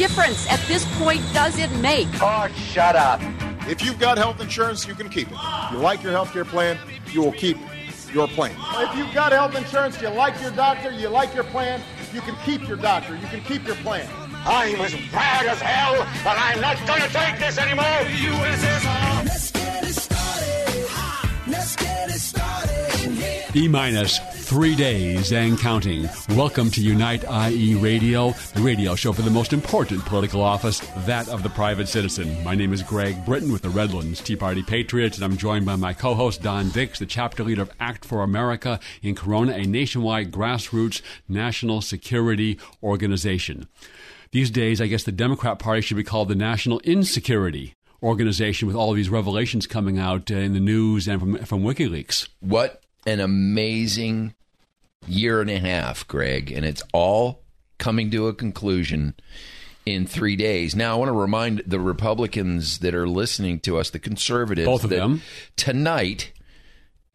difference at this point does it make? Oh, shut up. If you've got health insurance, you can keep it. You like your health care plan, you will keep your plan. If you've got health insurance, you like your doctor, you like your plan, you can keep your doctor, you can keep your plan. I'm as mad as hell, but I'm not going to take this anymore. E minus three days and counting. Welcome to Unite IE Radio, the radio show for the most important political office, that of the private citizen. My name is Greg Britton with the Redlands Tea Party Patriots, and I'm joined by my co host Don Dix, the chapter leader of Act for America in Corona, a nationwide grassroots national security organization. These days, I guess the Democrat Party should be called the National Insecurity Organization with all of these revelations coming out uh, in the news and from, from WikiLeaks. What an amazing year and a half, Greg, and it's all coming to a conclusion in three days. Now, I want to remind the Republicans that are listening to us, the conservatives, Both of them. tonight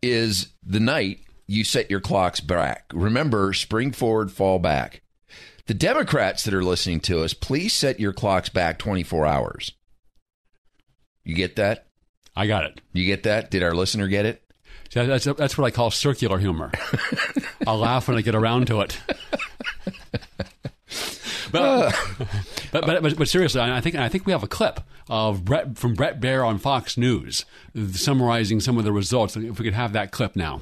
is the night you set your clocks back. Remember, spring forward, fall back. The Democrats that are listening to us, please set your clocks back 24 hours. You get that? I got it. You get that? Did our listener get it? That's, that's what I call circular humor. I'll laugh when I get around to it. But, uh. but, but, but, but seriously, I think I think we have a clip of Bret from Bret Baier on Fox News summarizing some of the results. If we could have that clip now.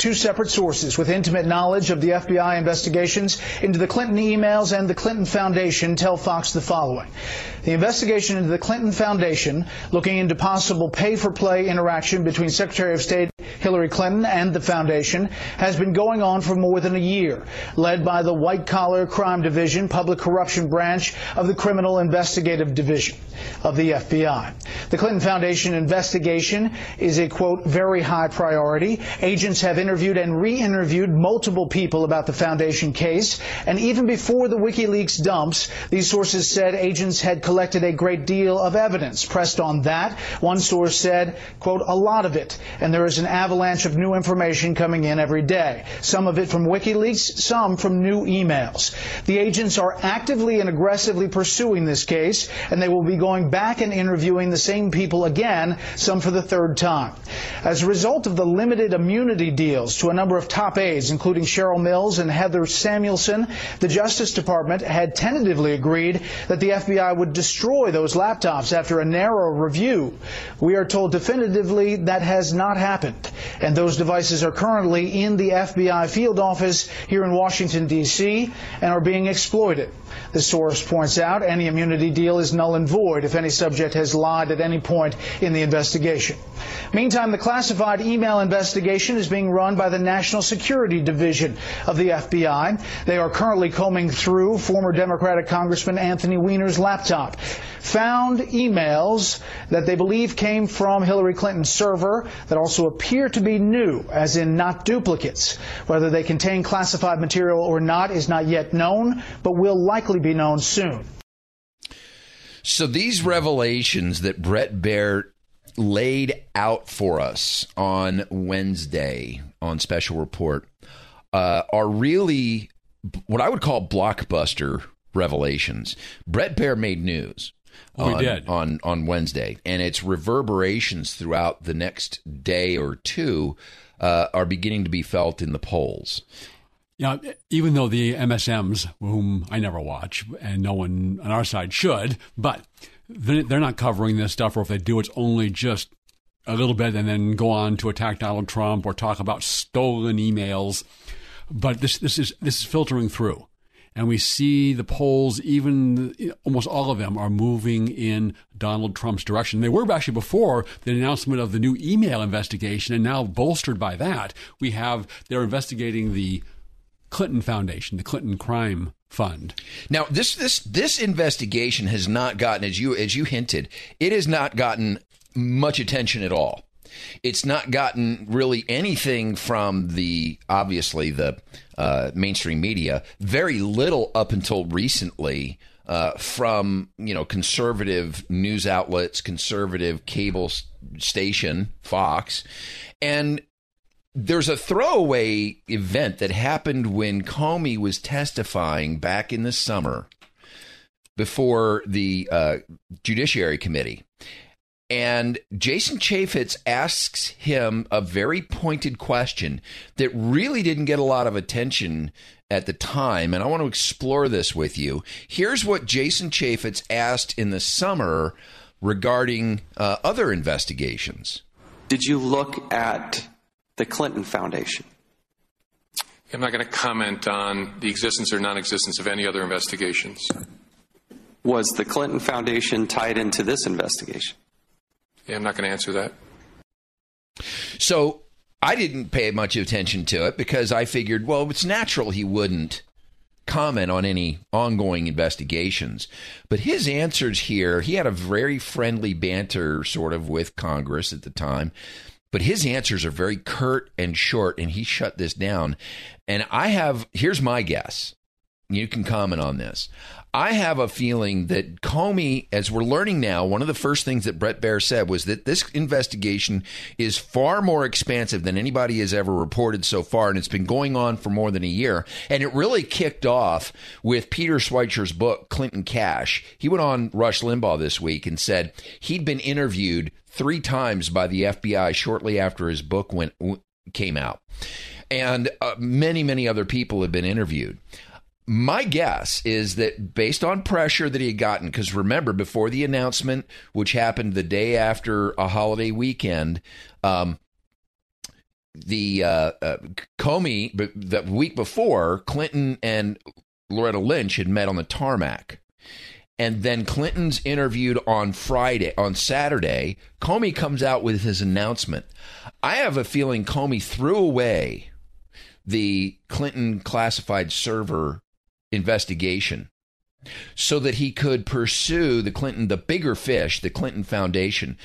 Two separate sources with intimate knowledge of the FBI investigations into the Clinton emails and the Clinton Foundation tell Fox the following. The investigation into the Clinton Foundation, looking into possible pay for play interaction between Secretary of State Hillary Clinton and the foundation, has been going on for more than a year, led by the White Collar Crime Division, Public Corruption Branch of the Criminal Investigative Division of the FBI. The Clinton Foundation investigation is a quote, very high priority. Agents have interviewed and re-interviewed multiple people about the foundation case, and even before the WikiLeaks dumps, these sources said agents had collected a great deal of evidence. Pressed on that, one source said, quote, a lot of it, and there is an avalanche of new information coming in every day. Some of it from WikiLeaks, some from new emails. The agents are actively and aggressively pursuing this case, and they will be going back and interviewing the same people again, some for the third time. As a result of the limited immunity deals to a number of top aides, including Cheryl Mills and Heather Samuelson, the Justice Department had tentatively agreed that the FBI would destroy those laptops after a narrow review. We are told definitively that has not happened, and those devices are currently in the FBI field office here in Washington, D.C., and are being exploited. The source points out any immunity deal is null and void if any subject has lied at any point in the investigation. Meantime, the classified email investigation is being run by the National Security Division of the FBI. They are currently combing through former Democratic Congressman Anthony Weiner's laptop. Found emails that they believe came from Hillary Clinton's server that also appear to be new, as in not duplicates. Whether they contain classified material or not is not yet known, but will likely be known soon. So these revelations that Bret Baier laid out for us on Wednesday on Special Report uh, are really what I would call blockbuster revelations. Bret Baier made news. We on, did. on on Wednesday, and its reverberations throughout the next day or two uh, are beginning to be felt in the polls. Yeah, even though the MSMs, whom I never watch, and no one on our side should, but they're not covering this stuff, or if they do, it's only just a little bit, and then go on to attack Donald Trump or talk about stolen emails. But this this is this is filtering through, and we see the polls. Even almost all of them are moving in Donald Trump's direction. They were actually before the announcement of the new email investigation, and now bolstered by that, we have they're investigating the Clinton Foundation, the Clinton Crime Fund. Now, this this this investigation has not gotten, as you as you hinted, it has not gotten much attention at all. It's not gotten really anything from the obviously the uh, mainstream media. Very little up until recently uh, from you know conservative news outlets, conservative cable station Fox, and there's a throwaway event that happened when Comey was testifying back in the summer before the uh, Judiciary Committee. And Jason Chaffetz asks him a very pointed question that really didn't get a lot of attention at the time. And I want to explore this with you. Here's what Jason Chaffetz asked in the summer regarding uh, other investigations. Did you look at the Clinton Foundation? I'm not going to comment on the existence or non existence of any other investigations. Was the Clinton Foundation tied into this investigation? Yeah, I'm not going to answer that. So I didn't pay much attention to it because I figured, well, it's natural he wouldn't comment on any ongoing investigations. But his answers here, he had a very friendly banter sort of with Congress at the time. But his answers are very curt and short, and he shut this down. And I have, here's my guess. You can comment on this. I have a feeling that Comey, as we're learning now, one of the first things that Bret Baier said was that this investigation is far more expansive than anybody has ever reported so far, and it's been going on for more than a year. And it really kicked off with Peter Schweizer's book, Clinton Cash. He went on Rush Limbaugh this week and said he'd been interviewed three times by the FBI shortly after his book went came out, and uh, many many other people have been interviewed. My guess is that based on pressure that he had gotten, because remember, before the announcement, which happened the day after a holiday weekend, um, the uh, uh, Comey, the week before, Clinton and Loretta Lynch had met on the tarmac. And then Clinton's interviewed on Friday, on Saturday. Comey comes out with his announcement. I have a feeling Comey threw away the Clinton classified server investigation so that he could pursue the Clinton, the bigger fish, the Clinton Foundation.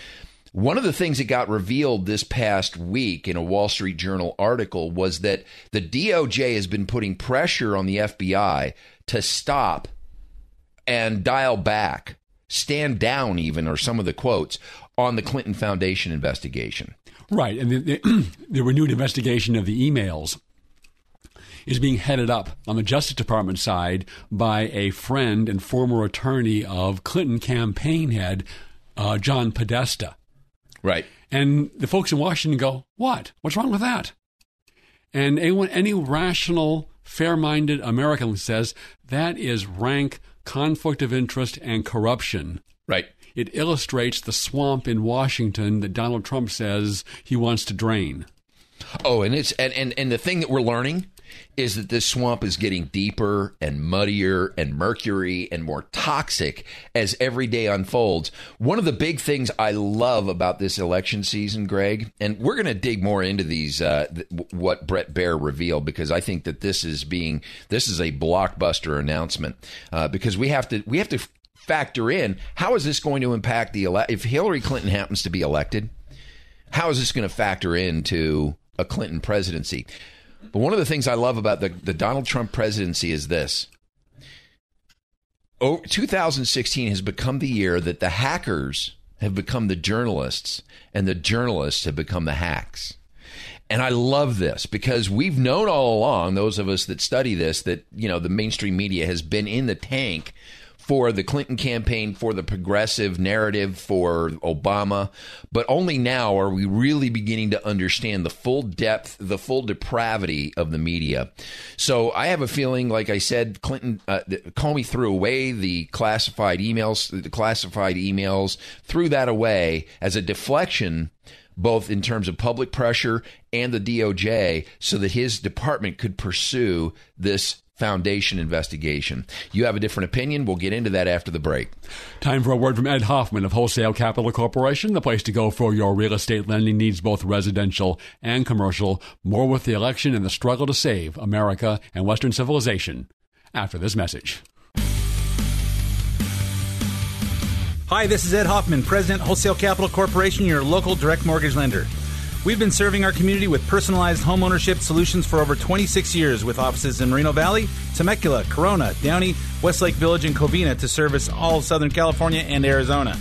One of the things that got revealed this past week in a Wall Street Journal article was that the DOJ has been putting pressure on the FBI to stop and dial back, stand down, even, or some of the quotes on the Clinton Foundation investigation. Right. And the, the, the renewed investigation of the emails is being headed up on the Justice Department side by a friend and former attorney of Clinton campaign head uh, John Podesta. Right. And the folks in Washington go, "What? What's wrong with that?" And anyone, any rational, fair-minded American says that is rank conflict of interest and corruption. Right. It illustrates the swamp in Washington that Donald Trump says he wants to drain. Oh, and it's and, and, and the thing that we're learning is that this swamp is getting deeper and muddier and mercury and more toxic as every day unfolds. One of the big things I love about this election season, Greg, and we're going to dig more into these uh, th- what Bret Baier revealed because I think that this is being this is a blockbuster announcement uh, because we have to we have to factor in how is this going to impact the ele- if Hillary Clinton happens to be elected, how is this going to factor into a Clinton presidency? But one of the things I love about the, the Donald Trump presidency is this. Oh, 2016 has become the year that the hackers have become the journalists and the journalists have become the hacks. And I love this because we've known all along, those of us that study this, that, you know, the mainstream media has been in the tank for the Clinton campaign, for the progressive narrative, for Obama. But only now are we really beginning to understand the full depth, the full depravity of the media. So I have a feeling, like I said, Clinton, uh, Comey threw away the classified emails, the classified emails, threw that away as a deflection both in terms of public pressure and the DOJ, so that his department could pursue this Foundation investigation. You have a different opinion. We'll get into that after the break. Time for a word from Ed Hoffman of Wholesale Capital Corporation, the place to go for your real estate lending needs, both residential and commercial. More with the election and the struggle to save America and Western civilization after this message. Hi, this is Ed Hoffman, President, Wholesale Capital Corporation, your local direct mortgage lender. We've been serving our community with personalized homeownership solutions for over 26 years with offices in Moreno Valley, Temecula, Corona, Downey, Westlake Village, and Covina to service all of Southern California and Arizona.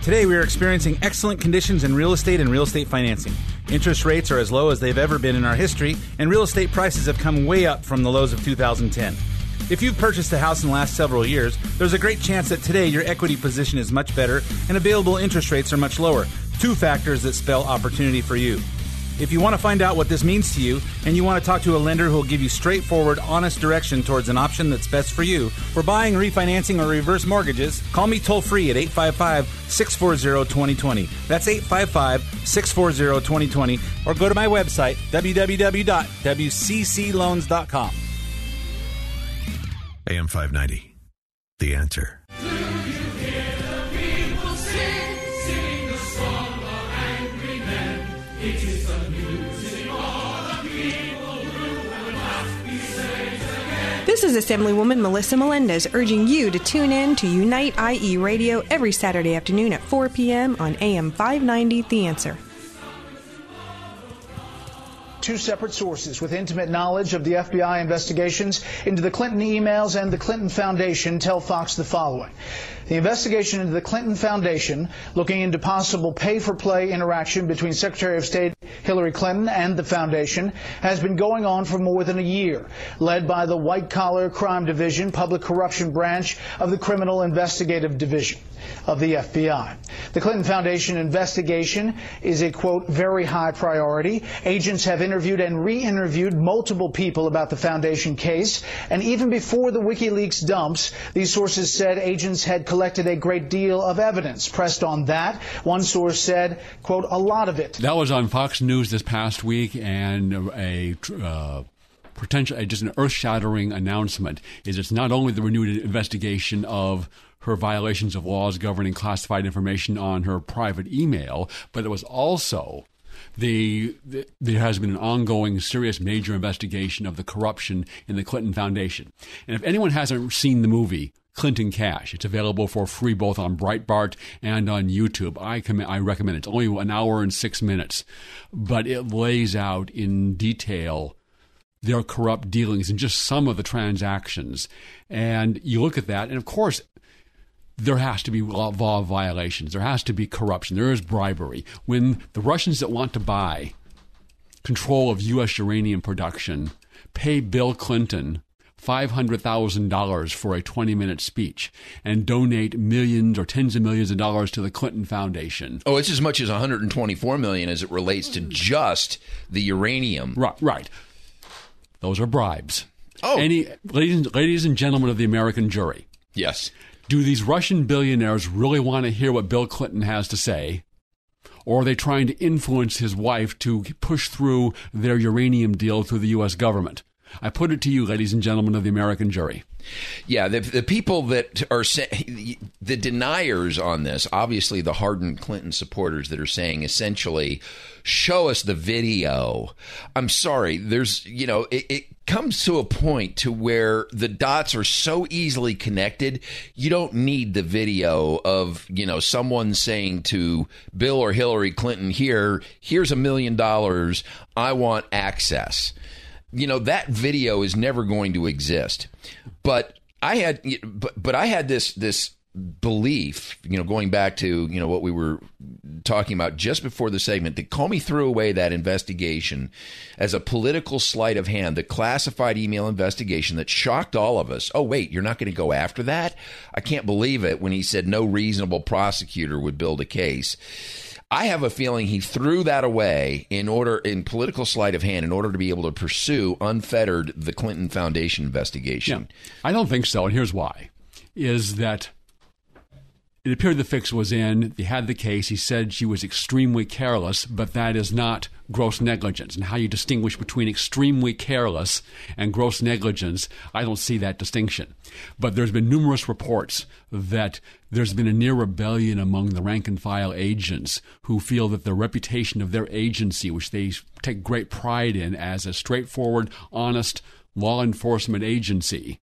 Today, we are experiencing excellent conditions in real estate and real estate financing. Interest rates are as low as they've ever been in our history, and real estate prices have come way up from the lows of 2010. If you've purchased a house in the last several years, there's a great chance that today your equity position is much better and available interest rates are much lower. Two factors that spell opportunity for you. If you want to find out what this means to you and you want to talk to a lender who will give you straightforward, honest direction towards an option that's best for you for buying, refinancing, or reverse mortgages, call me toll free at 855 640 2020. That's 855 640 2020. Or go to my website, www.wccloans.com. AM 590. The answer. This is Assemblywoman Melissa Melendez urging you to tune in to Unite IE Radio every Saturday afternoon at 4 p.m. on AM 590 The Answer. Two separate sources with intimate knowledge of the FBI investigations into the Clinton emails and the Clinton Foundation tell Fox the following. The investigation into the Clinton Foundation, looking into possible pay for play interaction between Secretary of State Hillary Clinton and the foundation, has been going on for more than a year, led by the White Collar Crime Division, Public Corruption Branch of the Criminal Investigative Division of the FBI. The Clinton Foundation investigation is a quote, very high priority. Agents have interviewed and re-interviewed multiple people about the foundation case. And even before the WikiLeaks dumps, these sources said agents had collected a great deal of evidence. Pressed on that, one source said, quote, a lot of it. That was on Fox News this past week, and a uh, potential, just an earth-shattering announcement is it's not only the renewed investigation of her violations of laws governing classified information on her private email, but it was also the, the, there has been an ongoing serious major investigation of the corruption in the Clinton Foundation. And if anyone hasn't seen the movie Clinton Cash, it's available for free both on Breitbart and on YouTube. I com- I recommend it. It's only an hour and six minutes, but it lays out in detail their corrupt dealings and just some of the transactions. And you look at that, and of course, there has to be law violations. There has to be corruption. There is bribery. When the Russians that want to buy control of U.S. uranium production pay Bill Clinton $500,000 for a 20 minute speech and donate millions or tens of millions of dollars to the Clinton Foundation. Oh, it's as much as 124 million as it relates to just the uranium. Right, right. Those are bribes. Oh. Any ladies, ladies and gentlemen of the American jury. Yes. Do these Russian billionaires really want to hear what Bill Clinton has to say? Or are they trying to influence his wife to push through their uranium deal through the U.S. government? I put it to you, ladies and gentlemen of the American jury. Yeah, the, the people that are the deniers on this, obviously the hardened Clinton supporters that are saying essentially, show us the video. I'm sorry, there's, you know, it, it comes to a point to where the dots are so easily connected, you don't need the video of, you know, someone saying to Bill or Hillary Clinton, here, here's a million dollars, I want access you know that video is never going to exist. But I had, but but I had this this belief, you know, going back to you know what we were talking about just before the segment, that Comey threw away that investigation as a political sleight of hand, the classified email investigation that shocked all of us. Oh wait, you're not going to go after that? I can't believe it when he said no reasonable prosecutor would build a case. I have a feeling he threw that away in order, in political sleight of hand, in order to be able to pursue unfettered the Clinton Foundation investigation. Yeah, I don't think so, and here's why: is that it appeared the fix was in. He had the case. He said she was extremely careless, but that is not gross negligence and how you distinguish between extremely careless and gross negligence. I don't see that distinction. But there's been numerous reports that there's been a near rebellion among the rank and file agents who feel that the reputation of their agency, which they take great pride in as a straightforward, honest law enforcement agency,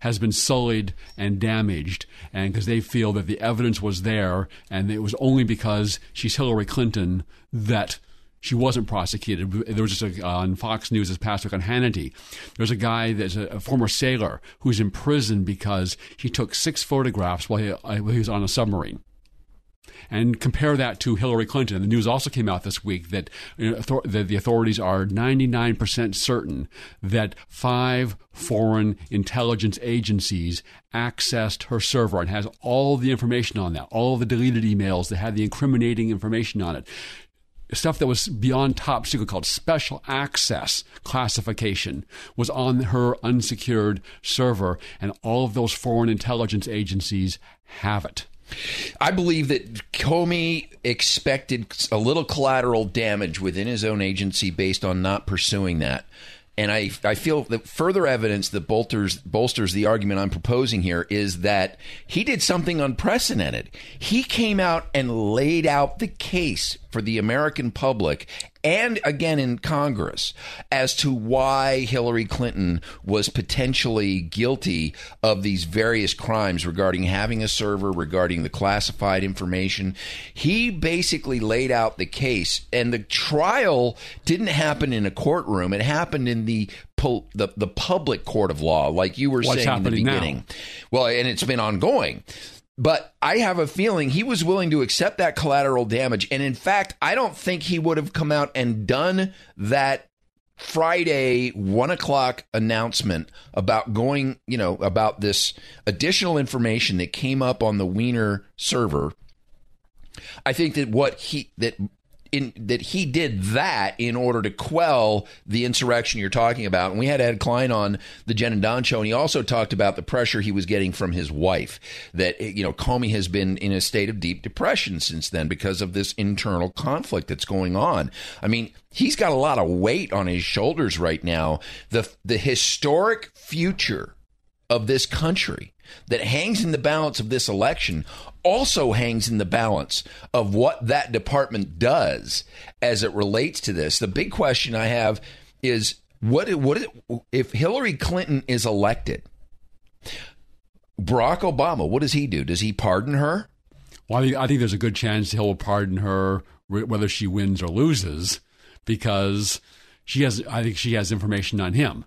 has been sullied and damaged, and because they feel that the evidence was there, and it was only because she's Hillary Clinton that she wasn't prosecuted. There was just a, on Fox News this past week on Hannity. There's a guy that's a, a, former sailor who's in prison because he took six photographs while he, uh, while he was on a submarine. And compare that to Hillary Clinton. The news also came out this week that, you know, author- that the authorities are 99% certain that five foreign intelligence agencies accessed her server and has all the information on that, all the deleted emails that had the incriminating information on it stuff that was beyond top secret called special access classification was on her unsecured server, and all of those foreign intelligence agencies have it. I believe that Comey expected a little collateral damage within his own agency based on not pursuing that. And I, I feel that further evidence that bolsters, bolsters the argument I'm proposing here is that he did something unprecedented. He came out and laid out the case for the American public and again in Congress as to why Hillary Clinton was potentially guilty of these various crimes regarding having a server, regarding the classified information. He basically laid out the case, and the trial didn't happen in a courtroom. It happened in the the, the public court of law, like you were What's saying in the beginning. Now? Well, and it's been ongoing. But I have a feeling he was willing to accept that collateral damage. And in fact, I don't think he would have come out and done that Friday one o'clock announcement about going, you know, about this additional information that came up on the Weiner server. I think that what he that in, that he did that in order to quell the insurrection you're talking about. And we had Ed Klein on the Jen and Don show, and he also talked about the pressure he was getting from his wife. That you know, Comey has been in a state of deep depression since then because of this internal conflict that's going on. I mean, he's got a lot of weight on his shoulders right now. The the historic future of this country that hangs in the balance of this election also hangs in the balance of what that department does as it relates to this. The big question I have is what what if Hillary Clinton is elected? Barack Obama, what does he do? Does he pardon her? Well, I think, I think there's a good chance he'll pardon her whether she wins or loses because she has I think she has information on him.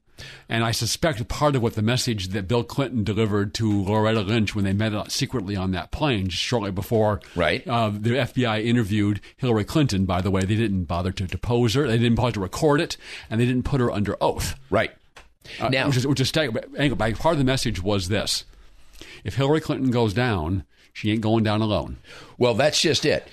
And I suspect part of what the message that Bill Clinton delivered to Loretta Lynch when they met secretly on that plane shortly before right. Uh, the FBI interviewed Hillary Clinton, by the way, they didn't bother to depose her, they didn't bother to record it, and they didn't put her under oath. Right. Uh, now, which is, which is part of the message was this if Hillary Clinton goes down, she ain't going down alone. Well, that's just it.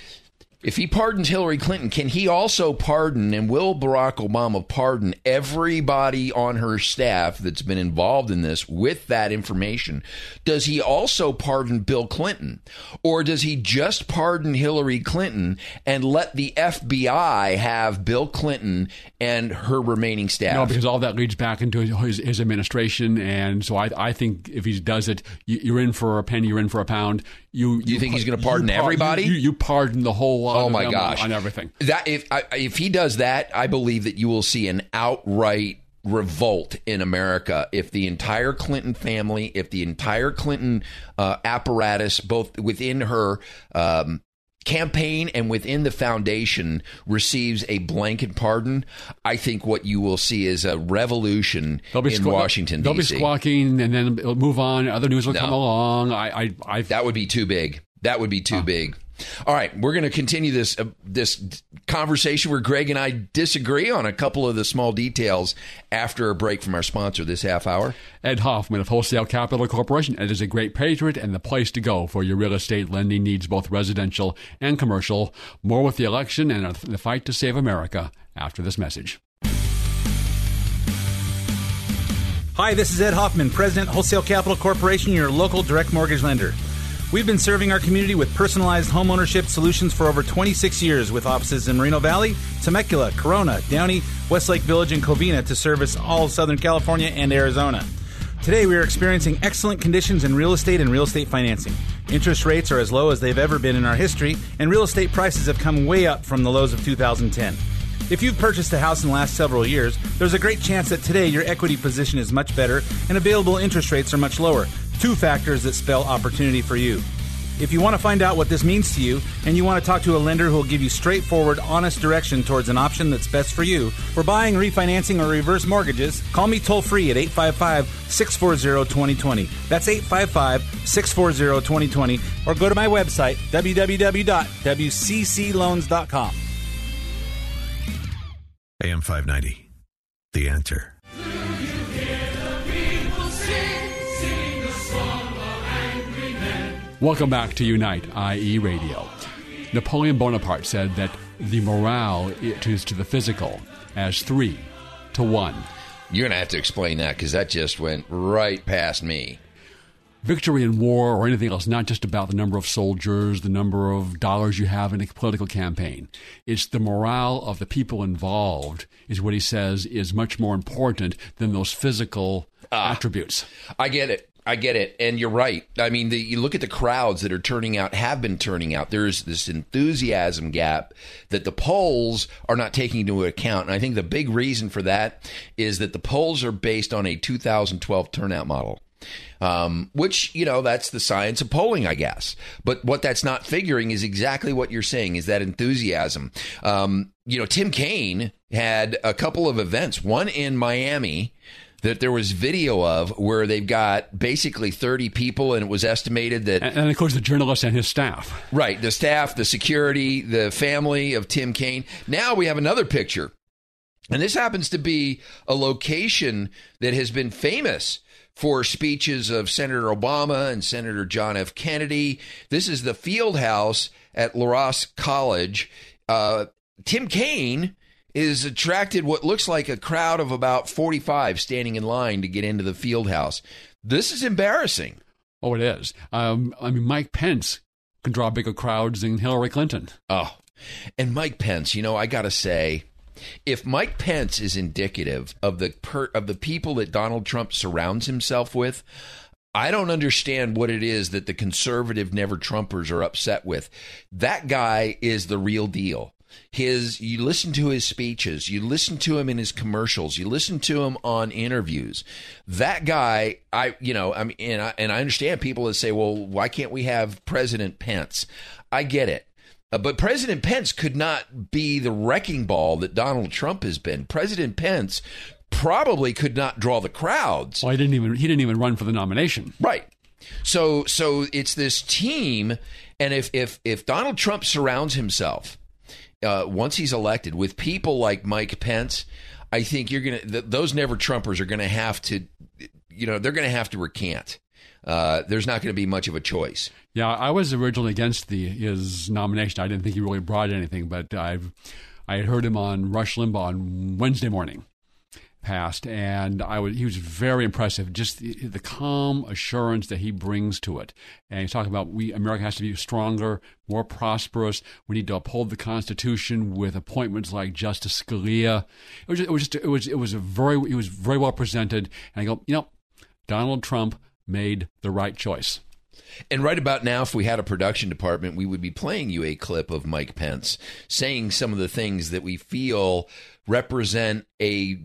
If he pardons Hillary Clinton, can he also pardon and will Barack Obama pardon everybody on her staff that's been involved in this with that information? Does he also pardon Bill Clinton? Or does he just pardon Hillary Clinton and let the FBI have Bill Clinton and her remaining staff? No, because all that leads back into his, his administration. And so I, I, think if he does it, you're in for a penny, you're in for a pound. You, you, you think he's going to pardon everybody? You, you, pardon the whole lot. Oh my gosh, on everything. That if I, if he does that, I believe that you will see an outright revolt in America if the entire Clinton family, if the entire Clinton uh, apparatus, both within her um, campaign and within the foundation receives a blanket pardon, I think what you will see is a revolution in squ- Washington. They'll D.C. be squawking, and then it'll move on. Other news will no. come along. I, I, I, that would be too big. That would be too big. All right, we're going to continue this uh, this conversation where Greg and I disagree on a couple of the small details after a break from our sponsor this half hour. Ed Hoffman of Wholesale Capital Corporation. Ed is a great patriot and the place to go for your real estate lending needs, both residential and commercial. More with the election and the fight to save America after this message. Hi, this is Ed Hoffman, President, Wholesale Capital Corporation, your local direct mortgage lender. We've been serving our community with personalized homeownership solutions for over 26 years with offices in Moreno Valley, Temecula, Corona, Downey, Westlake Village, and Covina to service all of Southern California and Arizona. Today, we are experiencing excellent conditions in real estate and real estate financing. Interest rates are as low as they've ever been in our history, and real estate prices have come way up from the lows of 2010. If you've purchased a house in the last several years, there's a great chance that today your equity position is much better and available interest rates are much lower. Two factors that spell opportunity for you. If you want to find out what this means to you and you want to talk to a lender who will give you straightforward, honest direction towards an option that's best for you for buying, refinancing, or reverse mortgages, call me toll free at 855 640 2020. That's 855 640 2020. Or go to my website, www.wccloans.com. AM 590. The answer. Welcome back to Unite IE Radio. Napoleon Bonaparte said that the morale is to the physical as three to one. You're going to have to explain that because that just went right past me. Victory in war or anything else, not just about the number of soldiers, the number of dollars you have in a political campaign. It's the morale of the people involved, is what he says is much more important than those physical ah, attributes. I get it. I get it, and you're right. I mean, the, you look at the crowds that are turning out, have been turning out. There's this enthusiasm gap that the polls are not taking into account, and I think the big reason for that is that the polls are based on a 2012 turnout model. Um, which you know that's the science of polling, I guess. But what that's not figuring is exactly what you're saying is that enthusiasm. Um, you know, Tim Kaine had a couple of events, one in Miami that there was video of where they've got basically 30 people and it was estimated that and, and, of course the journalist and his staff right the staff the security the family of tim kaine now we have another picture and this happens to be a location that has been famous for speeches of Senator Obama and Senator John F. Kennedy. This is the field house at La Roche College. Uh, Tim Kaine is attracted what looks like a crowd of about 45 standing in line to get into the field house. This is embarrassing. Oh, it is. Um, I mean, Mike Pence can draw bigger crowds than Hillary Clinton. Oh, and Mike Pence, you know, I got to say, if Mike Pence is indicative of the per, of the people that Donald Trump surrounds himself with, I don't understand what it is that the conservative never Trumpers are upset with. That guy is the real deal his you listen to his speeches you listen to him in his commercials you listen to him on interviews. That guy i you know i mean and i, and I understand people that say well why can't we have president pence? I get it. Uh, but president pence could not be the wrecking ball that donald trump has been. President pence probably could not draw the crowds. Well he didn't even he didn't even run for the nomination. Right. So so it's this team and if if if donald trump surrounds himself uh, once he's elected with people like Mike Pence, I think you're gonna th- those never Trumpers are gonna have to, you know, they're gonna have to recant. Uh, there's not going to be much of a choice. Yeah, I was originally against the his nomination. I didn't think he really brought anything, but I've I had heard him on Rush Limbaugh on Wednesday morning, passed, and I was he was very impressive. Just the, the, calm assurance that he brings to it, and he's talking about we America has to be stronger, more prosperous. We need to uphold the Constitution with appointments like Justice Scalia. It was just, it was just, it was it was a very he was very well presented, and I go, you know, Donald Trump made the right choice. And right about now, if we had a production department, we would be playing you a clip of Mike Pence saying some of the things that we feel represent a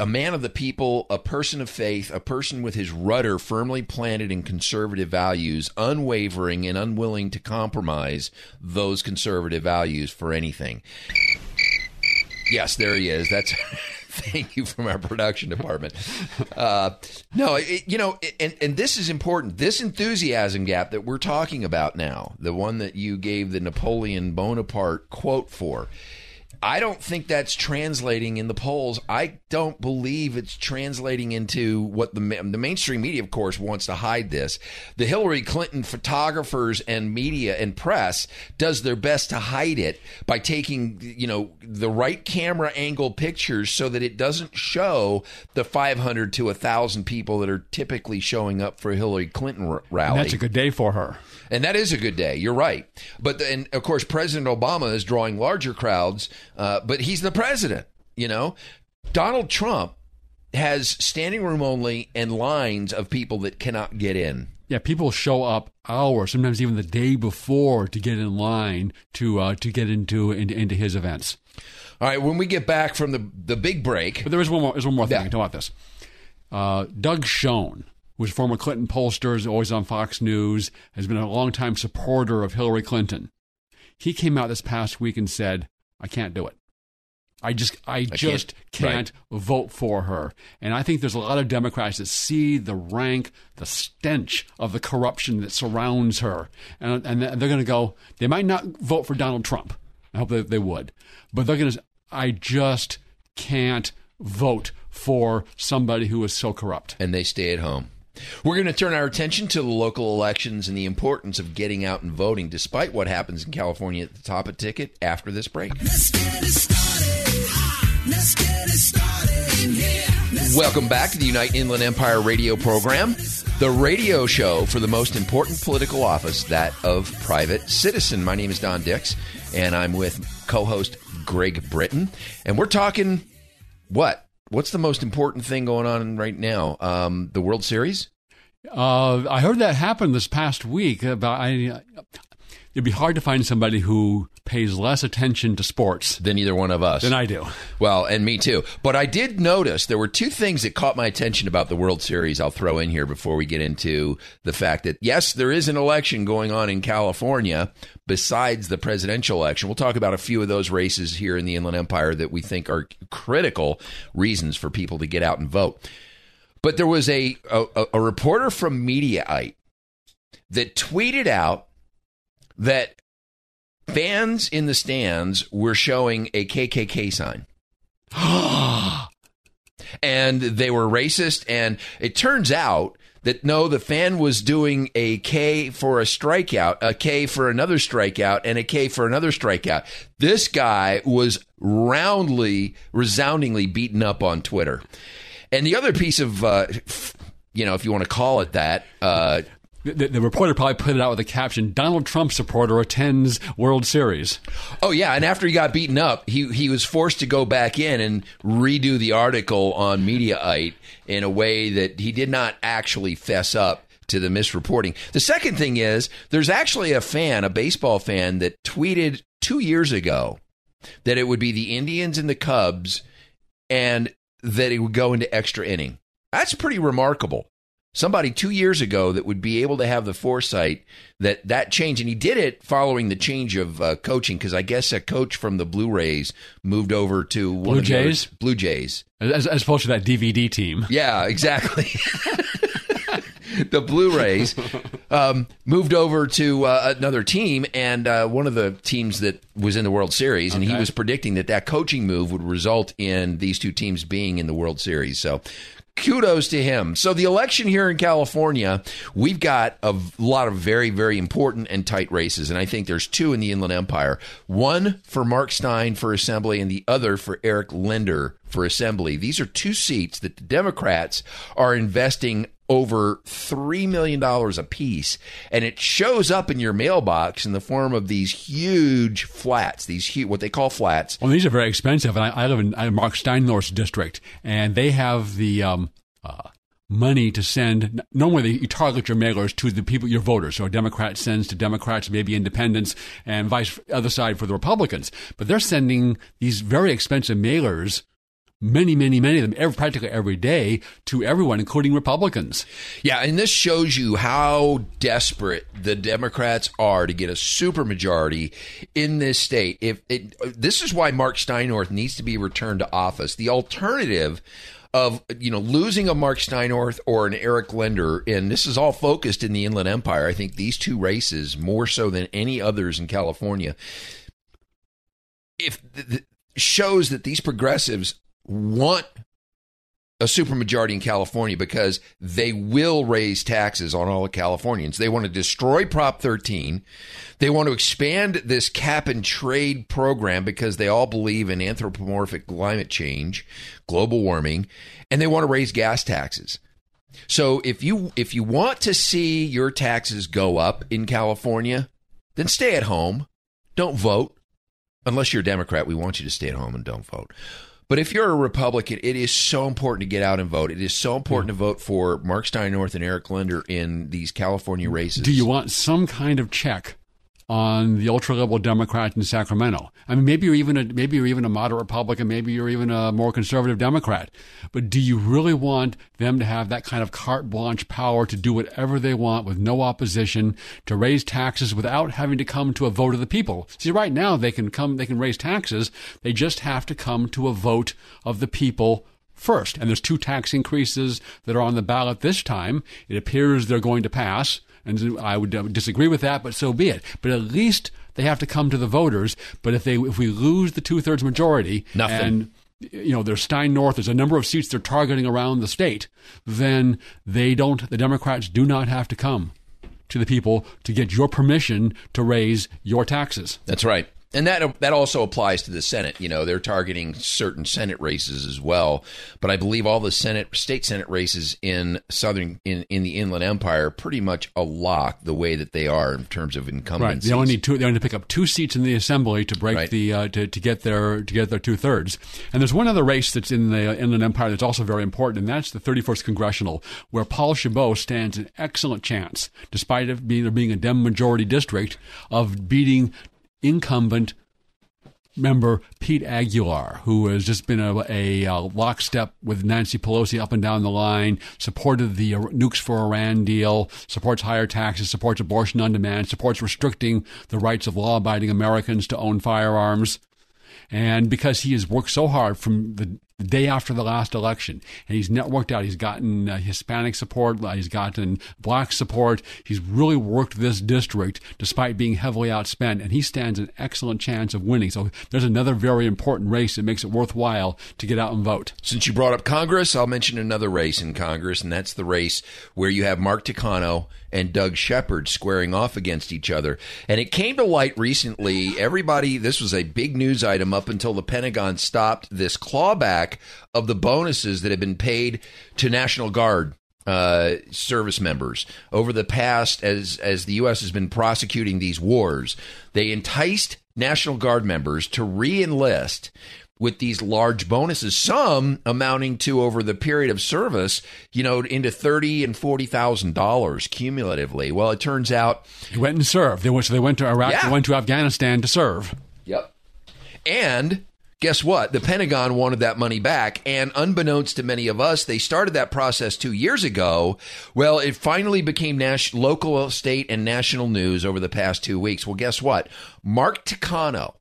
a man of the people, a person of faith, a person with his rudder firmly planted in conservative values, unwavering and unwilling to compromise those conservative values for anything. Yes, there he is. That's thank you from our production department. Uh, no, it, you know, and and this is important. This enthusiasm gap that we're talking about now, the one that you gave the Napoleon Bonaparte quote for I don't think that's translating in the polls. I don't believe it's translating into what the the mainstream media, of course, wants to hide this. The Hillary Clinton photographers and media and press does their best to hide it by taking you know the right camera angle pictures so that it doesn't show the 500 to 1,000 people that are typically showing up for a Hillary Clinton r- rally. And that's a good day for her. And that is a good day. You're right. But and of course, President Obama is drawing larger crowds. Uh, but he's the president. You know, Donald Trump has standing room only and lines of people that cannot get in. Yeah, people show up hours, sometimes even the day before, to get in line to uh, to get into, into into his events. All right, when we get back from the the big break, but there is one more. There's one more thing. Yeah. Talk about this. Uh, Doug Schoen, who's a former Clinton pollster, is always on Fox News, has been a longtime supporter of Hillary Clinton. He came out this past week and said, I can't do it. I just I, I just can't, can't right. vote for her. And I think there's a lot of Democrats that see the rank, the stench of the corruption that surrounds her. And, and they're going to go, they might not vote for Donald Trump. I hope that they would. But they're going to, I just can't vote for somebody who is so corrupt. And they stay at home. We're going to turn our attention to the local elections and the importance of getting out and voting, despite what happens in California at the top of ticket after this break. Welcome back to the Unite Inland Empire radio program, the radio show for the most important political office, that of private citizen. My name is Don Dix, and I'm with co host Greg Britton. And we're talking what? What's the most important thing going on right now? Um, the World Series? Uh, I heard that happened this past week. About I, it'd be hard to find somebody who pays less attention to sports than either one of us. Than I do. Well, and me too. But I did notice there were two things that caught my attention about the World Series. I'll throw in here before we get into the fact that yes, there is an election going on in California besides the presidential election. We'll talk about a few of those races here in the Inland Empire that we think are critical reasons for people to get out and vote. But there was a, a, a reporter from Mediaite that tweeted out that fans in the stands were showing a KKK sign. and they were racist. And it turns out that no, the fan was doing a K for a strikeout, a K for another strikeout, and a K for another strikeout. This guy was roundly, resoundingly beaten up on Twitter. And the other piece of, uh, you know, if you want to call it that, uh, the, the, reporter probably put it out with a caption: "Donald Trump supporter attends World Series." Oh yeah, and after he got beaten up, he he was forced to go back in and redo the article on Mediaite in a way that he did not actually fess up to the misreporting. The second thing is there's actually a fan, a baseball fan, that tweeted two years ago that it would be the Indians and the Cubs, and that it would go into extra inning. That's pretty remarkable somebody two years ago that would be able to have the foresight that that change and he did it following the change of uh, coaching because i guess a coach from the blue rays moved over to blue jays blue jays as, as opposed to that dvd team yeah exactly the Blu-rays um, moved over to uh, another team, and uh, one of the teams that was in the World Series, and okay. he was predicting that that coaching move would result in these two teams being in the World Series. So, kudos to him. So the election here in California, we've got a lot of very, very important and tight races, and I think there's two in the Inland Empire. One for Mark Stein for Assembly, and the other for Eric Linder for Assembly. These are two seats that the Democrats are investing over $3 million a piece. And it shows up in your mailbox in the form of these huge flats, these huge, what they call flats. Well, these are very expensive. And I, I live in, in Marc Steinorth's district, and they have the. Um, uh, money to send. Normally, you target your mailers to the people, your voters. So a Democrat sends to Democrats, maybe independents, and vice other side for the Republicans. But they're sending these very expensive mailers many, many, many of them, every, practically every day, to everyone, including Republicans. Yeah, and this shows you how desperate the Democrats are to get a supermajority in this state. If it, this is why Marc Steinorth needs to be returned to office. The alternative of you know losing a Marc Steinorth or an Eric Linder, and this is all focused in the Inland Empire. I think these two races more so than any others in California. If shows that these progressives want a supermajority in California because they will raise taxes on all the Californians. They want to destroy Prop 13. They want to expand this cap and trade program because they all believe in anthropomorphic climate change, global warming, and they want to raise gas taxes. So if you if you want to see your taxes go up in California, then stay at home. Don't vote. Unless you're a Democrat, we want you to stay at home and don't vote. But if you're a Republican, it is so important to get out and vote. It is so important to vote for Marc Steinorth and Eric Linder in these California races. Do you want some kind of check on the ultra liberal Democrat in Sacramento? I mean, maybe you're even a maybe you're even a moderate Republican, maybe you're even a more conservative Democrat. But do you really want them to have that kind of carte blanche power to do whatever they want with no opposition, to raise taxes without having to come to a vote of the people? See, right now they can come, they can raise taxes. They just have to come to a vote of the people first. And there's two tax increases that are on the ballot this time. It appears they're going to pass. And I would disagree with that, but so be it. But at least they have to come to the voters. But if they if we lose the two thirds majority, Nothing. and you know there's Steinorth, there's a number of seats they're targeting around the state, then they don't. The Democrats do not have to come to the people to get your permission to raise your taxes. That's right. And that that also applies to the Senate. You know, they're targeting certain Senate races as well. But I believe all the Senate, state Senate races in southern in, in the Inland Empire are pretty much a lock the way that they are in terms of Right. incumbency. They only need two. They only pick up two seats in the assembly to break Right. the uh, to, to get their to get their two thirds. And there's one other race that's in the Inland Empire that's also very important, and that's the 31st congressional, where Paul Chabot stands an excellent chance, despite it being there being a Dem majority district, of beating incumbent member Pete Aguilar, who has just been a, a, uh lockstep with Nancy Pelosi up and down the line, supported the nukes for Iran deal, supports higher taxes, supports abortion on demand, supports restricting the rights of law abiding Americans to own firearms. And because he has worked so hard from the the day after the last election, and he's networked out, he's gotten uh, Hispanic support, uh, he's gotten black support, he's really worked this district despite being heavily outspent, and he stands an excellent chance of winning. So there's another very important race that makes it worthwhile to get out and vote. Since you brought up Congress, I'll mention another race in Congress, and that's the race where you have Mark Takano and Doug Shepherd squaring off against each other. And it came to light recently. Everybody, this was a big news item up until the Pentagon stopped this clawback of the bonuses that had been paid to National Guard uh, service members over the past as as the U.S. has been prosecuting these wars. They enticed National Guard members to re-enlist with these large bonuses, some amounting to over the period of service, you know, into thirty and forty thousand dollars cumulatively. Well, it turns out He went and served. They went, so they went to Iraq, Yeah. they went to Afghanistan to serve. Yep. And guess what? The Pentagon wanted that money back. And unbeknownst to many of us, they started that process two years ago. Well, it finally became nas- local, state, and national news over the past two weeks. Well, guess what? Mark Takano,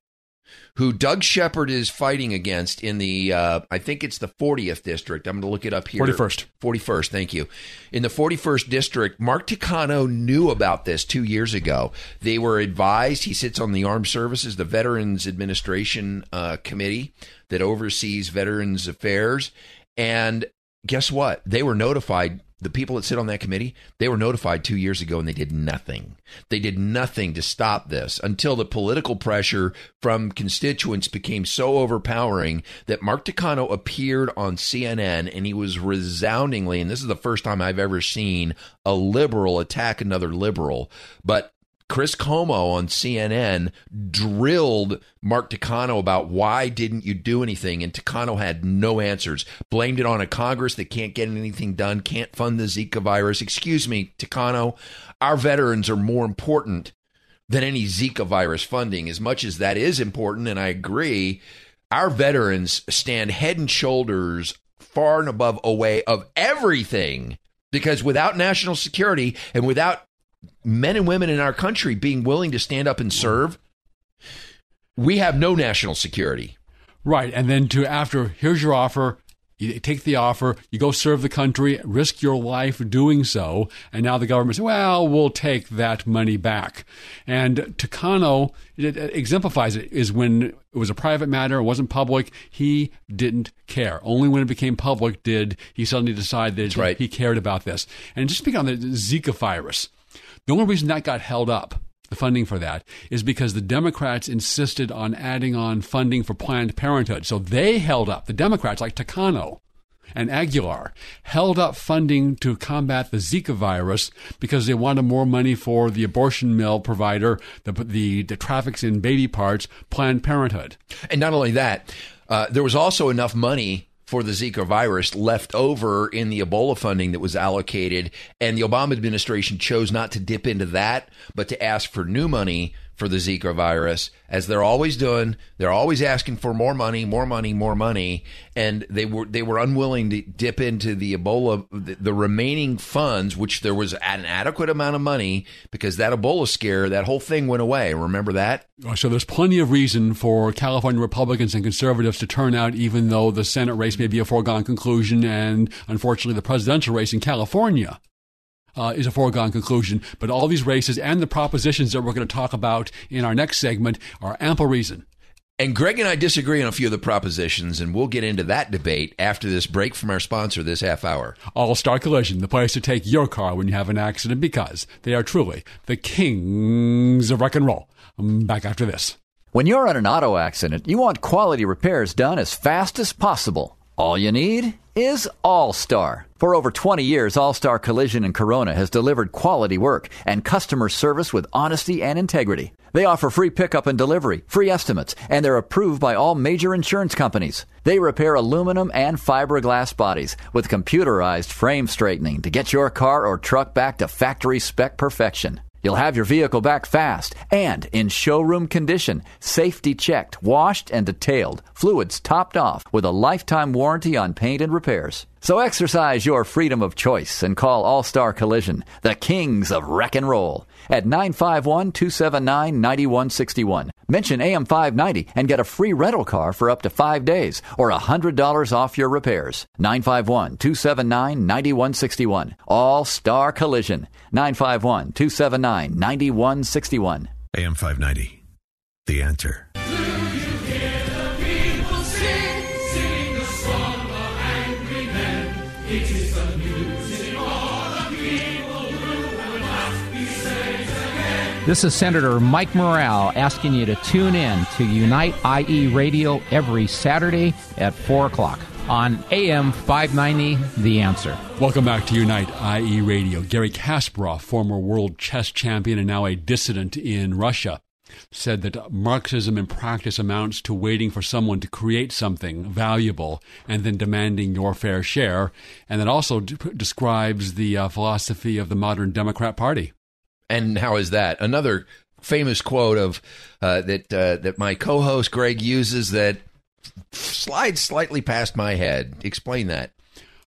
who Doug Shepherd is fighting against in the, uh, I think it's the 40th district. I'm going to look it up here. 41st. 41st, thank you. In the 41st district, Mark Takano knew about this two years ago. They were advised, he sits on the Armed Services, the Veterans Administration uh, Committee that oversees veterans affairs. And guess what? They were notified. The people that sit on that committee, they were notified two years ago and they did nothing. They did nothing to stop this until the political pressure from constituents became so overpowering that Mark Takano appeared on CNN and he was resoundingly, and this is the first time I've ever seen a liberal attack another liberal, but Chris Cuomo on CNN drilled Mark Takano about why didn't you do anything, and Takano had no answers. Blamed it on a Congress that can't get anything done, can't fund the Zika virus. Excuse me, Takano, our veterans are more important than any Zika virus funding. As much as that is important, and I agree, our veterans stand head and shoulders far and above away of everything. Because without national security and without men and women in our country being willing to stand up and serve, we have no national security. Right. And then to after, here's your offer. You take the offer, you go serve the country, risk your life doing so, and now the government says, well, we'll take that money back. And Takano it exemplifies it is when it was a private matter, it wasn't public, he didn't care. Only when it became public did he suddenly decide that right. he cared about this. And just speaking on the Zika virus, the only reason that got held up the funding for that is because the Democrats insisted on adding on funding for Planned Parenthood. So they held up, the Democrats like Takano and Aguilar, held up funding to combat the Zika virus because they wanted more money for the abortion mill provider, the, the, the traffics in baby parts, Planned Parenthood. And not only that, uh, there was also enough money for the Zika virus left over in the Ebola funding that was allocated. And the Obama administration chose not to dip into that, but to ask for new money for the Zika virus, as they're always doing. They're always asking for more money, more money, more money, and they were they were unwilling to dip into the Ebola the, the remaining funds, which there was an adequate amount of money because that Ebola scare, that whole thing went away. Remember that? Uh, so there's plenty of reason for California Republicans and conservatives to turn out, even though the Senate race may be a foregone conclusion, and unfortunately the presidential race in California uh, is a foregone conclusion. But all these races and the propositions that we're going to talk about in our next segment are ample reason. And Greg and I disagree on a few of the propositions, and we'll get into that debate after this break from our sponsor this half hour. All Star Collision, the place to take your car when you have an accident because they are truly the kings of rock and roll. I'm back after this. When you're in an auto accident, you want quality repairs done as fast as possible. All you need is All Star. For over 20 years, All Star Collision in Corona has delivered quality work and customer service with honesty and integrity. They offer free pickup and delivery, free estimates, and they're approved by all major insurance companies. They repair aluminum and fiberglass bodies with computerized frame straightening to get your car or truck back to factory spec perfection. You'll have your vehicle back fast and in showroom condition, safety checked, washed and detailed, fluids topped off with a lifetime warranty on paint and repairs. So exercise your freedom of choice and call All Star Collision, the kings of wreck and roll, at 951 279 9161. Mention AM 590 and get a free rental car for up to five days or $100 off your repairs. 951 279 9161. All Star Collision, 951 279 9161. AM 590. The answer. This is Senator Mike Morrell asking you to tune in to Unite IE Radio every Saturday at 4 o'clock on AM 590, The Answer. Welcome back to Unite IE Radio. Garry Kasparov, former world chess champion and now a dissident in Russia, said that Marxism in practice amounts to waiting for someone to create something valuable and then demanding your fair share. And that also d- describes the uh, philosophy of the modern Democrat Party. And how is that? Another famous quote of uh, that uh, that my co-host Greg uses that slides slightly past my head. Explain that.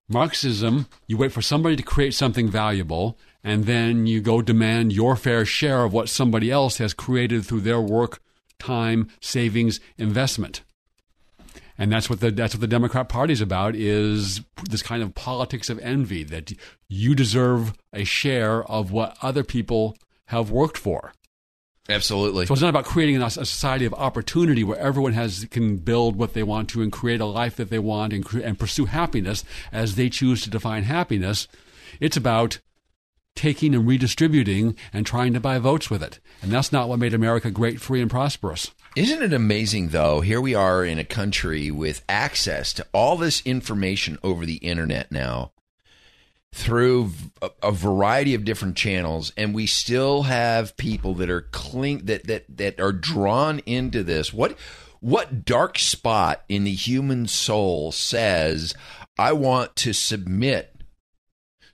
Marxism, you wait for somebody to create something valuable, and then you go demand your fair share of what somebody else has created through their work, time, savings, investment. And that's what the that's what the Democrat Party is about is this kind of politics of envy that you deserve a share of what other people have worked for. Absolutely. So it's not about creating a, a society of opportunity where everyone has can build what they want to and create a life that they want and, and pursue happiness as they choose to define happiness. It's about taking and redistributing and trying to buy votes with it. And that's not what made America great, free, and prosperous. Isn't it amazing, though? Here we are in a country with access to all this information over the internet now through a, variety of different channels, and we still have people that are cling that that that are drawn into this. What what dark spot in the human soul says, "I want to submit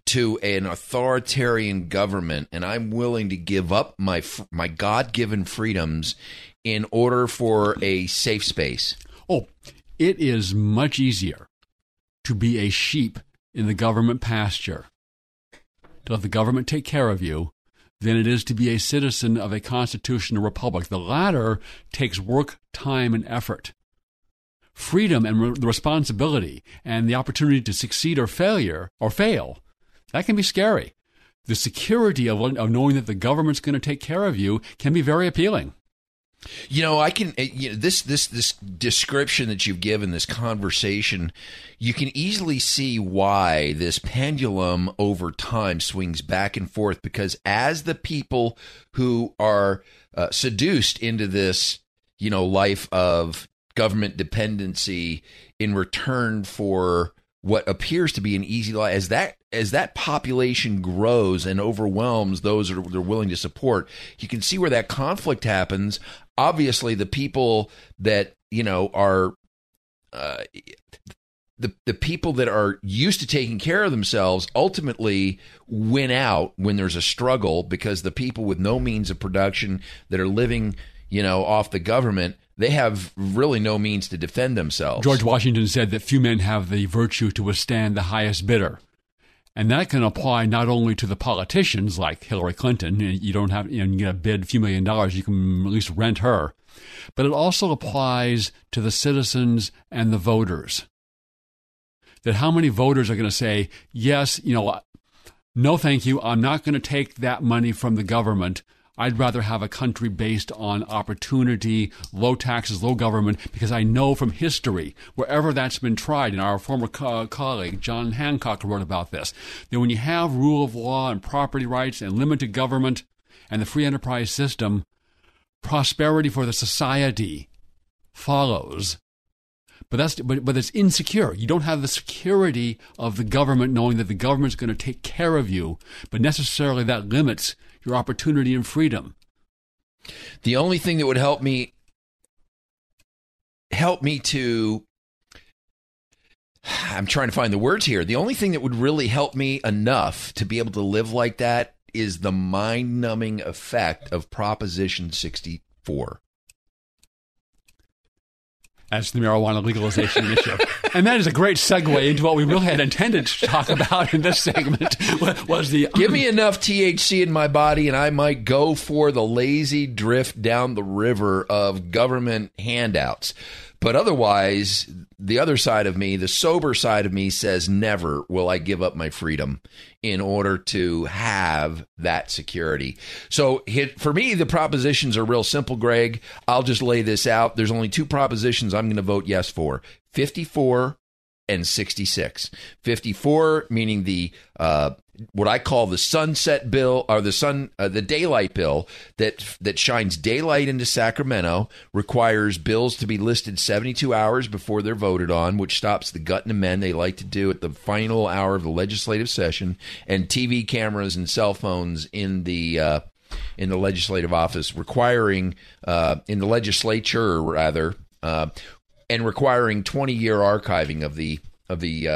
to an authoritarian government, and I'm willing to give up my my God given freedoms in order for a safe space." Oh, it is much easier to be a sheep in the government pasture, to let the government take care of you, than it is to be a citizen of a constitutional republic. The latter takes work, time, and effort. freedom and re- the responsibility and the opportunity to succeed or failure or fail, that can be scary. The security of, of knowing that the government's going to take care of you can be very appealing. You know, I can. uh, You know, this this this description that you've given, this conversation, you can easily see why this pendulum over time swings back and forth. Because as the people who are uh, seduced into this, you know, life of government dependency in return for what appears to be an easy life, as that as that population grows and overwhelms those that they're willing to support, you can see where that conflict happens. Obviously, the people that you know are uh, the the people that are used to taking care of themselves ultimately win out when there's a struggle because the people with no means of production that are living, you know, off the government, they have really no means to defend themselves. George Washington said that few men have the virtue to withstand the highest bidder. And that can apply not only to the politicians like Hillary Clinton, you don't have, you know, you get a bid a few million dollars, you can at least rent her, but it also applies to the citizens and the voters. That how many voters are going to say, yes, you know, no, thank you, I'm not going to take that money from the government. I'd rather have a country based on opportunity, low taxes, low government, because I know from history, wherever that's been tried, and our former co- colleague John Hancock wrote about this, that when you have rule of law and property rights and limited government and the free enterprise system, prosperity for the society follows. But that's but, but it's insecure. You don't have the security of the government knowing that the government's going to take care of you, but necessarily that limits your opportunity and freedom. The only thing that would help me help me to I'm trying to find the words here. The only thing that would really help me enough to be able to live like that is the mind-numbing effect of Proposition 64. That's the marijuana legalization initiative. And that is a great segue into what we really had intended to talk about in this segment was the Give me enough THC in my body and I might go for the lazy drift down the river of government handouts. But otherwise, the other side of me, the sober side of me says never will I give up my freedom in order to have that security. So for me, the propositions are real simple, Greg. I'll just lay this out. There's only two propositions I'm going to vote yes for 54 and 66. 54 meaning the uh, what I call the sunset bill or the sun uh, the daylight bill that that shines daylight into Sacramento requires bills to be listed 72 hours before they're voted on which stops the gut and amend they like to do at the final hour of the legislative session. And TV cameras and cell phones in the uh, in the legislative office requiring uh, in the legislature rather uh, and requiring 20 year archiving of the of the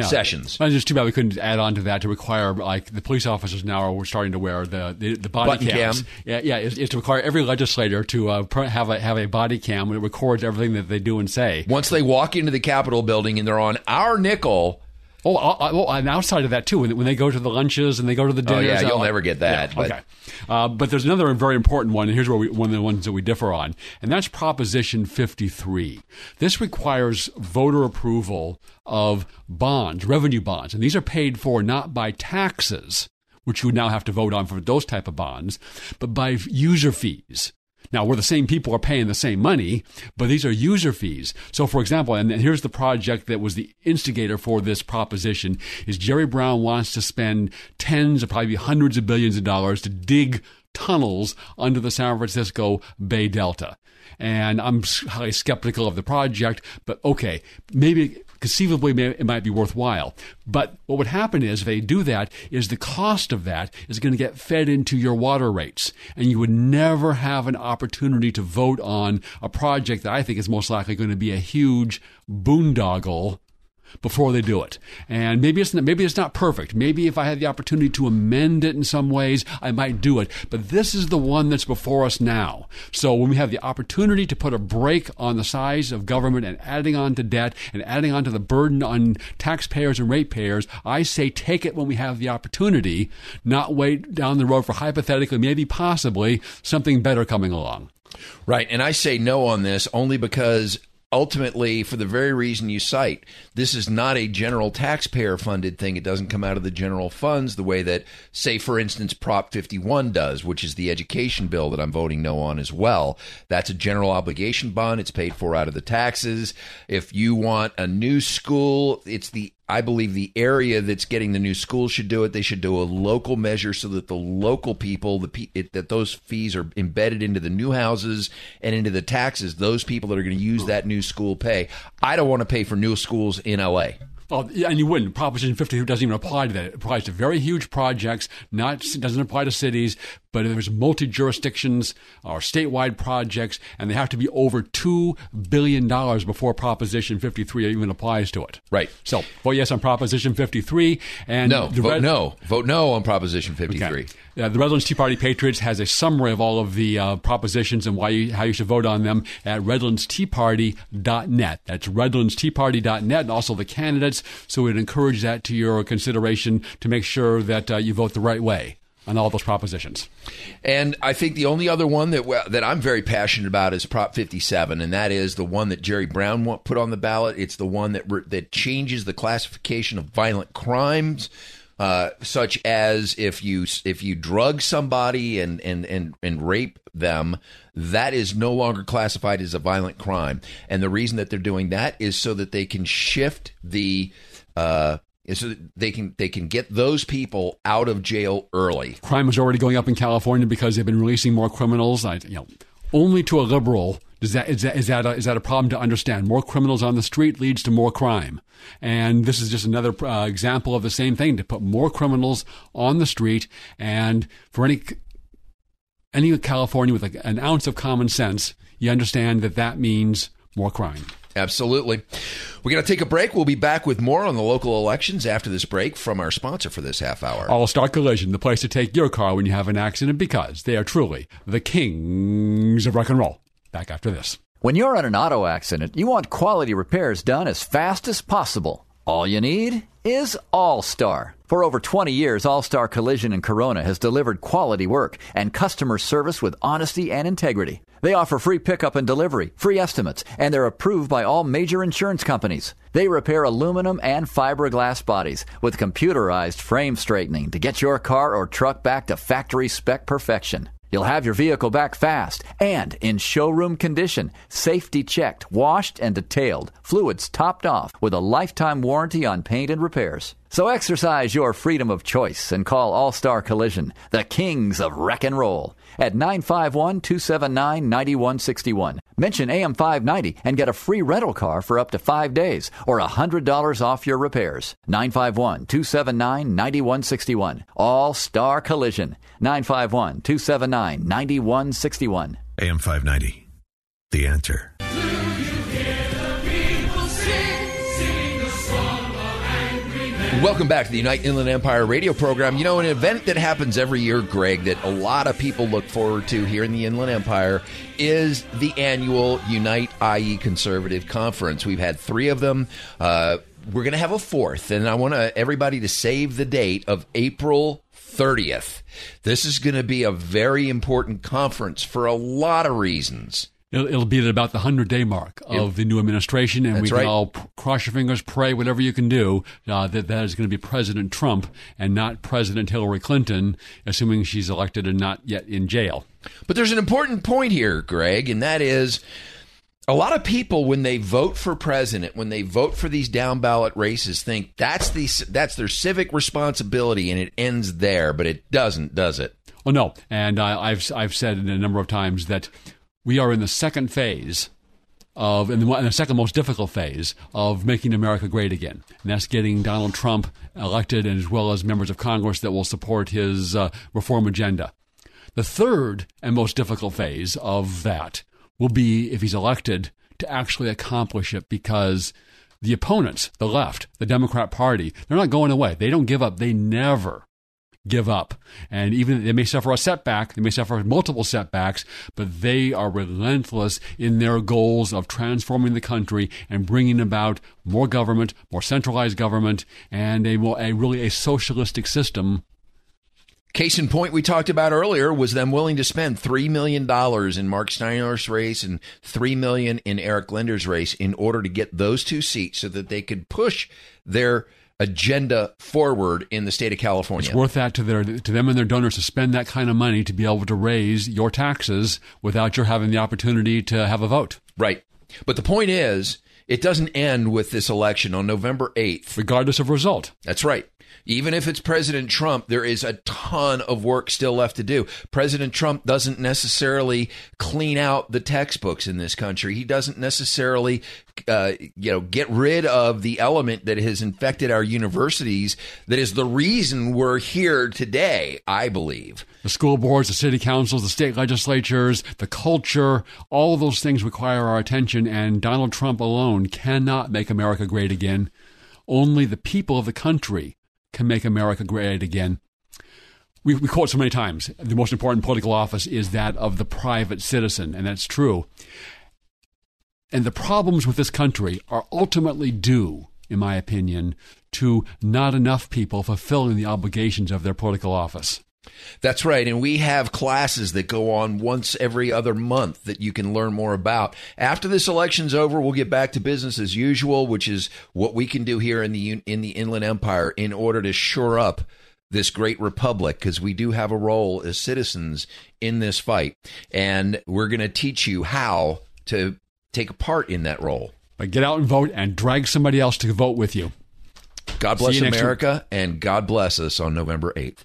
uh, sessions. It's just too bad we couldn't add on to that to require like the police officers now are starting to wear the the, the body Button cams. cam. Yeah, yeah, it's, it's to require every legislator to uh, have a have a body cam and it records everything that they do and say. Once they walk into the Capitol building and they're on our nickel. Oh, uh, well, and outside of that too, when, when they go to the lunches and they go to the dinners. Oh, yeah, you'll never get that, yeah, but- okay, uh, but there's another very important one, and here's where we, one of the ones that we differ on, and that's Proposition 53. This requires voter approval of bonds, revenue bonds, and these are paid for not by taxes, which you would now have to vote on for those type of bonds, but by user fees. Now, where the same people are paying the same money, but these are user fees. So, for example, and here's the project that was the instigator for this proposition is Jerry Brown wants to spend tens of probably hundreds of billions of dollars to dig tunnels under the San Francisco Bay Delta. And I'm highly skeptical of the project, but okay, maybe conceivably it might be worthwhile. But what would happen is if they do that, is the cost of that is going to get fed into your water rates, and you would never have an opportunity to vote on a project that I think is most likely going to be a huge boondoggle before they do it. And maybe it's not, maybe it's not perfect. Maybe if I had the opportunity to amend it in some ways, I might do it. But this is the one that's before us now. So when we have the opportunity to put a brake on the size of government and adding on to debt and adding on to the burden on taxpayers and ratepayers, I say take it when we have the opportunity, not wait down the road for hypothetically, maybe possibly something better coming along. Right. And I say no on this only because ultimately, for the very reason you cite, this is not a general taxpayer funded thing. It doesn't come out of the general funds the way that, say, for instance, Prop 51 does, which is the education bill that I'm voting no on as well. That's a general obligation bond. It's paid for out of the taxes. If you want a new school, it's the I believe the area that's getting the new school should do it. They should do a local measure so that the local people, the it, that those fees are embedded into the new houses and into the taxes. Those people that are going to use that new school pay. I don't want to pay for new schools in LA. Oh, yeah, and you wouldn't. Proposition 52 doesn't even apply to that. It applies to very huge projects. Not doesn't apply to cities, but there's multi jurisdictions or statewide projects, and they have to be over two billion dollars before Proposition 53 even applies to it. Right. So vote yes on Proposition 53, and no, vote Red- no, vote no on Proposition 53. Okay. Uh, the Redlands Tea Party Patriots has a summary of all of the uh, propositions and why you, how you should vote on them at redlandsteaparty.net. That's redlandsteaparty.net, and also the candidates. So we'd encourage that to your consideration to make sure that uh, you vote the right way on all those propositions. And I think the only other one that that I'm very passionate about is Prop 57, and that is the one that Jerry Brown put on the ballot. It's the one that that changes the classification of violent crimes uh, such as if you if you drug somebody and and and and rape them, that is no longer classified as a violent crime. And the reason that they're doing that is so that they can shift the uh, so they can they can get those people out of jail early. Crime is already going up in California because they've been releasing more criminals. I, you know, only to a liberal is that is that is that a, is that a problem to understand? More criminals on the street leads to more crime, and this is just another uh, example of the same thing. To put more criminals on the street, and for any any California with an ounce of common sense, you understand that that means more crime. Absolutely. We're going to take a break. We'll be back with more on the local elections after this break from our sponsor for this half hour. All Star Collision, the place to take your car when you have an accident because they are truly the kings of rock and roll. Back after this. When you're in an auto accident, you want quality repairs done as fast as possible. All you need is All Star. For over 20 years, All Star Collision in Corona has delivered quality work and customer service with honesty and integrity. They offer free pickup and delivery, free estimates, and they're approved by all major insurance companies. They repair aluminum and fiberglass bodies with computerized frame straightening to get your car or truck back to factory spec perfection. You'll have your vehicle back fast and in showroom condition, safety checked, washed, and detailed, fluids topped off with a lifetime warranty on paint and repairs. So exercise your freedom of choice and call All Star Collision, the kings of wreck and roll, at 951 279 9161. Mention AM 590 and get a free rental car for up to five days or $100 off your repairs. 951 279 9161. All Star Collision. 951 279 9161. AM 590. The answer. Welcome back to the Unite Inland Empire radio program. You know, an event that happens every year, Greg, that a lot of people look forward to here in the Inland Empire is the annual Unite IE Conservative Conference. We've had three of them. Uh, we're going to have a fourth, and I want everybody to save the date of April 30th. This is going to be a very important conference for a lot of reasons. It'll, it'll be at about the 100 day mark of the new administration, and That's we can right. all cross your fingers, pray, whatever you can do, uh, that that is going to be President Trump and not President Hillary Clinton, assuming she's elected and not yet in jail. But there's an important point here, Greg, and that is a lot of people when they vote for president when they vote for these down ballot races think that's the that's their civic responsibility and it ends there but it doesn't does it well no and uh, i've i've said a number of times that we are in the second phase of in the, in the, second most difficult phase of making America great again, and that's getting Donald Trump elected, and as well as members of Congress that will support his uh, reform agenda. The third and most difficult phase of that will be if he's elected to actually accomplish it, because the opponents, the left, the Democrat Party, they're not going away. They don't give up. They never give up. And even they may suffer a setback, they may suffer multiple setbacks, but they are relentless in their goals of transforming the country and bringing about more government, more centralized government, and a, a really a socialistic system Case in point, we talked about earlier was them willing to spend $3 million in Marc Steinorth's race and 3 million in Eric Linder's race in order to get those two seats so that they could push their agenda forward in the state of California. It's worth that to their to them and their donors to spend that kind of money to be able to raise your taxes without your having the opportunity to have a vote. Right. But the point is, it doesn't end with this election on November 8th. Regardless of result. That's right. Even if it's President Trump, there is a ton of work still left to do. President Trump doesn't necessarily clean out the textbooks in this country. He doesn't necessarily, uh, you know, get rid of the element that has infected our universities. That is the reason we're here today. I believe the school boards, the city councils, the state legislatures, the culture, all of those things require our attention. And Donald Trump alone cannot make America great again. Only the people of the country can make America great again. We, we quote so many times the most important political office is that of the private citizen, and that's true. And the problems with this country are ultimately due, in my opinion, to not enough people fulfilling the obligations of their political office. That's right. And we have classes that go on once every other month that you can learn more about. After this election's over, we'll get back to business as usual, which is what we can do here in the in the Inland Empire in order to shore up this great republic because we do have a role as citizens in this fight. And we're going to teach you how to take a part in that role. But get out and vote and drag somebody else to vote with you. God bless America and God bless us on November 8th.